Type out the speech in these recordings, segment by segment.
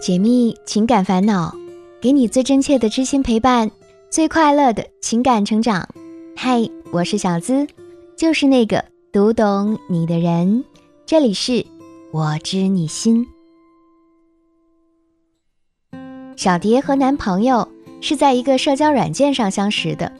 解密情感烦恼，给你最真切的知心陪伴，最快乐的情感成长。嗨，我是小资，就是那个读懂你的人。这里是我知你心。小蝶和男朋友是在一个社交软件上相识的，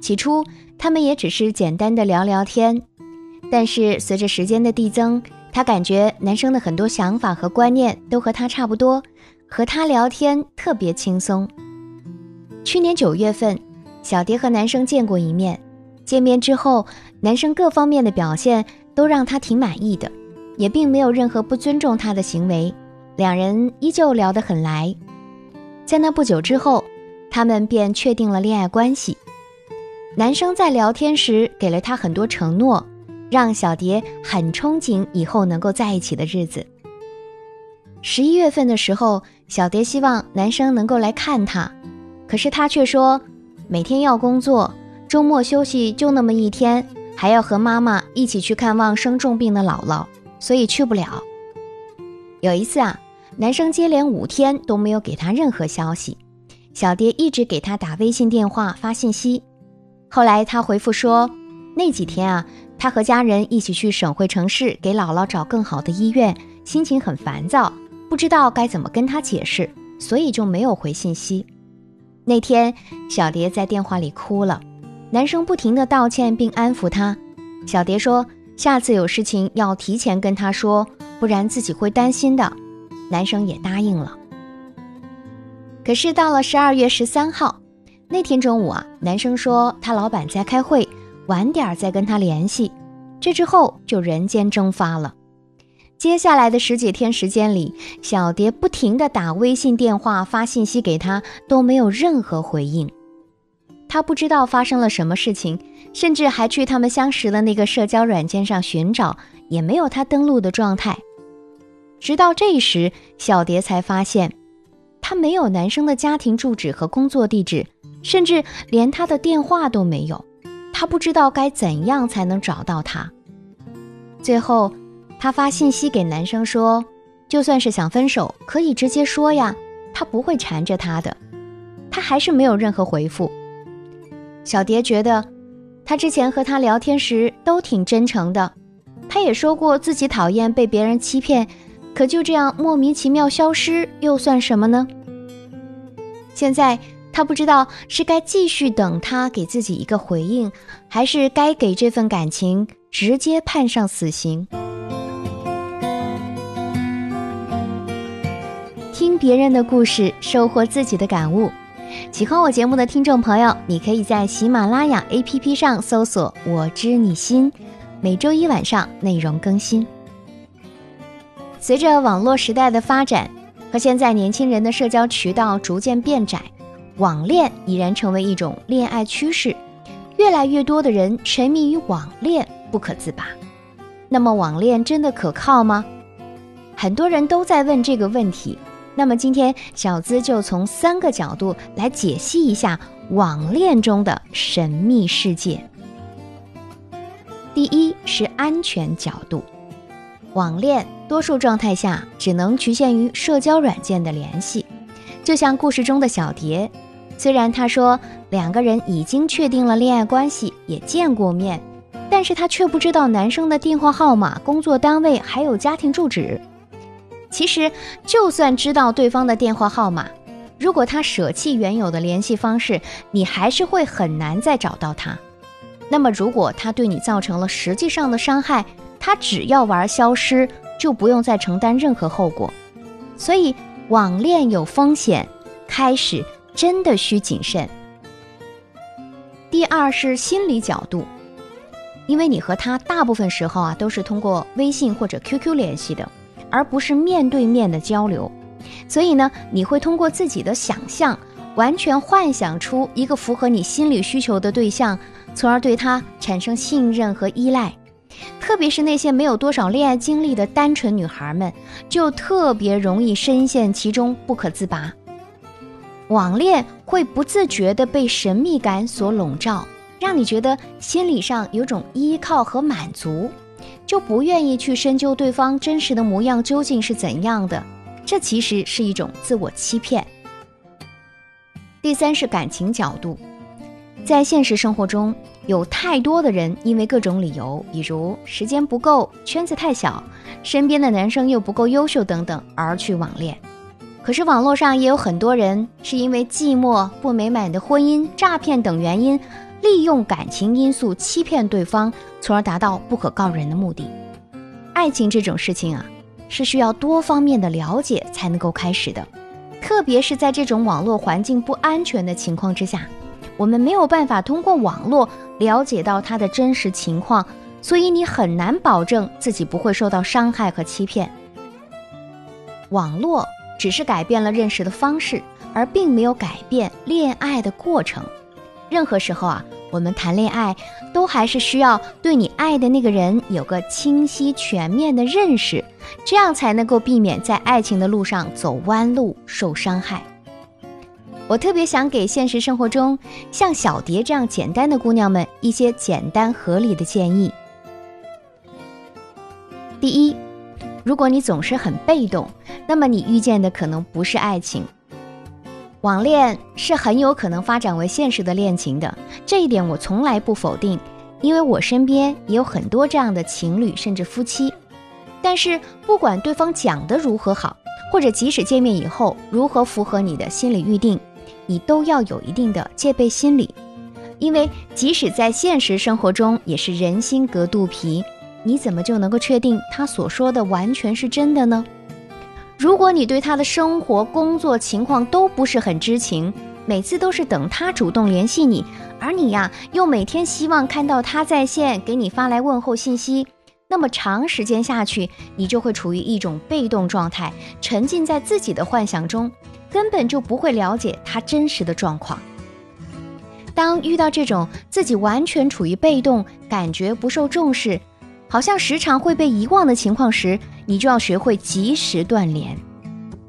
起初他们也只是简单的聊聊天，但是随着时间的递增。她感觉男生的很多想法和观念都和她差不多，和他聊天特别轻松。去年九月份，小蝶和男生见过一面。见面之后，男生各方面的表现都让她挺满意的，也并没有任何不尊重她的行为，两人依旧聊得很来。在那不久之后，他们便确定了恋爱关系。男生在聊天时给了她很多承诺。让小蝶很憧憬以后能够在一起的日子。十一月份的时候，小蝶希望男生能够来看她，可是他却说每天要工作，周末休息就那么一天，还要和妈妈一起去看望生重病的姥姥，所以去不了。有一次啊，男生接连五天都没有给她任何消息，小蝶一直给他打微信电话发信息，后来他回复说那几天啊。他和家人一起去省会城市给姥姥找更好的医院，心情很烦躁，不知道该怎么跟他解释，所以就没有回信息。那天，小蝶在电话里哭了，男生不停的道歉并安抚她。小蝶说：“下次有事情要提前跟他说，不然自己会担心的。”男生也答应了。可是到了十二月十三号那天中午啊，男生说他老板在开会。晚点再跟他联系，这之后就人间蒸发了。接下来的十几天时间里，小蝶不停的打微信电话、发信息给他，都没有任何回应。他不知道发生了什么事情，甚至还去他们相识的那个社交软件上寻找，也没有他登录的状态。直到这时，小蝶才发现，他没有男生的家庭住址和工作地址，甚至连他的电话都没有。他不知道该怎样才能找到他。最后，他发信息给男生说：“就算是想分手，可以直接说呀，他不会缠着他的。”他还是没有任何回复。小蝶觉得，他之前和他聊天时都挺真诚的，他也说过自己讨厌被别人欺骗，可就这样莫名其妙消失，又算什么呢？现在。他不知道是该继续等他给自己一个回应，还是该给这份感情直接判上死刑。听别人的故事，收获自己的感悟。喜欢我节目的听众朋友，你可以在喜马拉雅 APP 上搜索“我知你心”，每周一晚上内容更新。随着网络时代的发展，和现在年轻人的社交渠道逐渐变窄。网恋已然成为一种恋爱趋势，越来越多的人沉迷于网恋不可自拔。那么，网恋真的可靠吗？很多人都在问这个问题。那么，今天小资就从三个角度来解析一下网恋中的神秘世界。第一是安全角度，网恋多数状态下只能局限于社交软件的联系。就像故事中的小蝶，虽然她说两个人已经确定了恋爱关系，也见过面，但是她却不知道男生的电话号码、工作单位还有家庭住址。其实，就算知道对方的电话号码，如果他舍弃原有的联系方式，你还是会很难再找到他。那么，如果他对你造成了实际上的伤害，他只要玩消失，就不用再承担任何后果。所以。网恋有风险，开始真的需谨慎。第二是心理角度，因为你和他大部分时候啊都是通过微信或者 QQ 联系的，而不是面对面的交流，所以呢，你会通过自己的想象，完全幻想出一个符合你心理需求的对象，从而对他产生信任和依赖。特别是那些没有多少恋爱经历的单纯女孩们，就特别容易深陷其中不可自拔。网恋会不自觉地被神秘感所笼罩，让你觉得心理上有种依靠和满足，就不愿意去深究对方真实的模样究竟是怎样的。这其实是一种自我欺骗。第三是感情角度，在现实生活中，有太多的人因为各种理由，比如时间不够、圈子太小、身边的男生又不够优秀等等，而去网恋。可是网络上也有很多人是因为寂寞、不美满的婚姻、诈骗等原因，利用感情因素欺骗对方，从而达到不可告人的目的。爱情这种事情啊，是需要多方面的了解才能够开始的，特别是在这种网络环境不安全的情况之下，我们没有办法通过网络了解到他的真实情况，所以你很难保证自己不会受到伤害和欺骗。网络。只是改变了认识的方式，而并没有改变恋爱的过程。任何时候啊，我们谈恋爱都还是需要对你爱的那个人有个清晰全面的认识，这样才能够避免在爱情的路上走弯路、受伤害。我特别想给现实生活中像小蝶这样简单的姑娘们一些简单合理的建议。第一。如果你总是很被动，那么你遇见的可能不是爱情。网恋是很有可能发展为现实的恋情的，这一点我从来不否定，因为我身边也有很多这样的情侣甚至夫妻。但是不管对方讲的如何好，或者即使见面以后如何符合你的心理预定，你都要有一定的戒备心理，因为即使在现实生活中，也是人心隔肚皮。你怎么就能够确定他所说的完全是真的呢？如果你对他的生活、工作情况都不是很知情，每次都是等他主动联系你，而你呀又每天希望看到他在线给你发来问候信息，那么长时间下去，你就会处于一种被动状态，沉浸在自己的幻想中，根本就不会了解他真实的状况。当遇到这种自己完全处于被动，感觉不受重视。好像时常会被遗忘的情况时，你就要学会及时断联，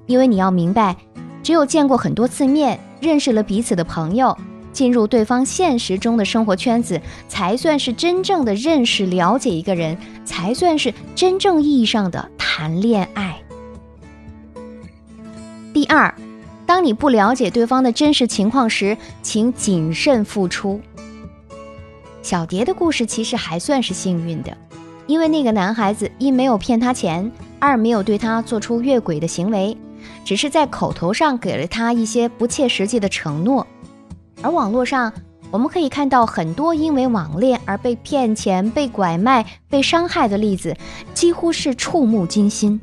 因为你要明白，只有见过很多次面，认识了彼此的朋友，进入对方现实中的生活圈子，才算是真正的认识、了解一个人，才算是真正意义上的谈恋爱。第二，当你不了解对方的真实情况时，请谨慎付出。小蝶的故事其实还算是幸运的。因为那个男孩子一没有骗她钱，二没有对她做出越轨的行为，只是在口头上给了她一些不切实际的承诺。而网络上，我们可以看到很多因为网恋而被骗钱、被拐卖、被伤害的例子，几乎是触目惊心。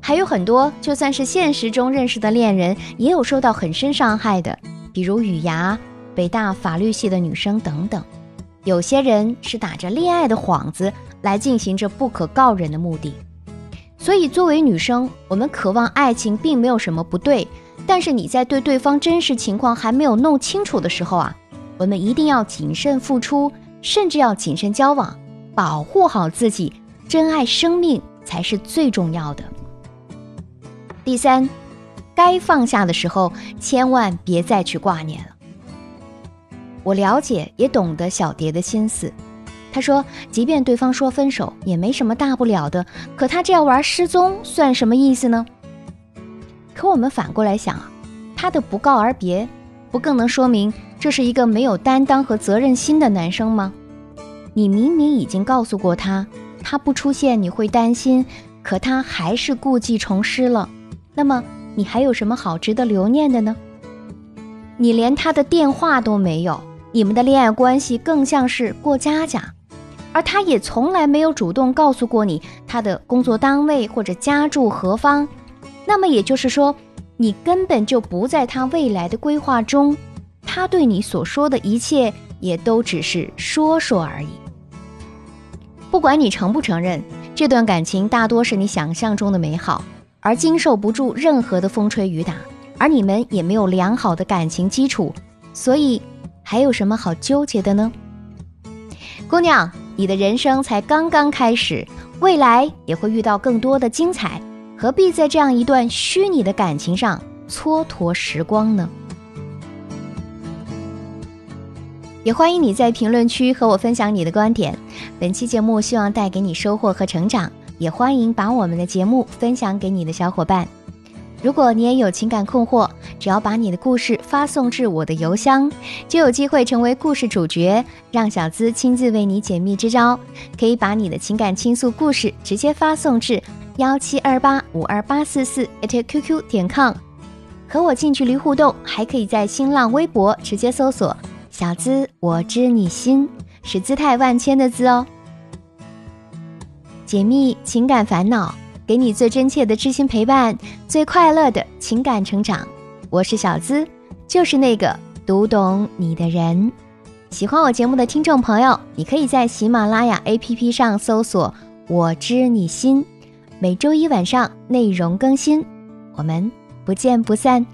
还有很多就算是现实中认识的恋人，也有受到很深伤害的，比如雨芽、北大法律系的女生等等。有些人是打着恋爱的幌子来进行着不可告人的目的，所以作为女生，我们渴望爱情并没有什么不对。但是你在对对方真实情况还没有弄清楚的时候啊，我们一定要谨慎付出，甚至要谨慎交往，保护好自己，珍爱生命才是最重要的。第三，该放下的时候，千万别再去挂念了。我了解也懂得小蝶的心思，他说，即便对方说分手也没什么大不了的，可他这样玩失踪算什么意思呢？可我们反过来想啊，他的不告而别，不更能说明这是一个没有担当和责任心的男生吗？你明明已经告诉过他，他不出现你会担心，可他还是故技重施了，那么你还有什么好值得留念的呢？你连他的电话都没有。你们的恋爱关系更像是过家家，而他也从来没有主动告诉过你他的工作单位或者家住何方。那么也就是说，你根本就不在他未来的规划中，他对你所说的一切也都只是说说而已。不管你承不承认，这段感情大多是你想象中的美好，而经受不住任何的风吹雨打，而你们也没有良好的感情基础，所以。还有什么好纠结的呢，姑娘？你的人生才刚刚开始，未来也会遇到更多的精彩，何必在这样一段虚拟的感情上蹉跎时光呢？也欢迎你在评论区和我分享你的观点。本期节目希望带给你收获和成长。也欢迎把我们的节目分享给你的小伙伴。如果你也有情感困惑，只要把你的故事发送至我的邮箱，就有机会成为故事主角，让小资亲自为你解密支招。可以把你的情感倾诉故事直接发送至幺七二八五二八四四 @QQ 点 com，和我近距离互动。还可以在新浪微博直接搜索“小资我知你心”，是姿态万千的“资”哦。解密情感烦恼。给你最真切的知心陪伴，最快乐的情感成长。我是小资，就是那个读懂你的人。喜欢我节目的听众朋友，你可以在喜马拉雅 APP 上搜索“我知你心”，每周一晚上内容更新，我们不见不散。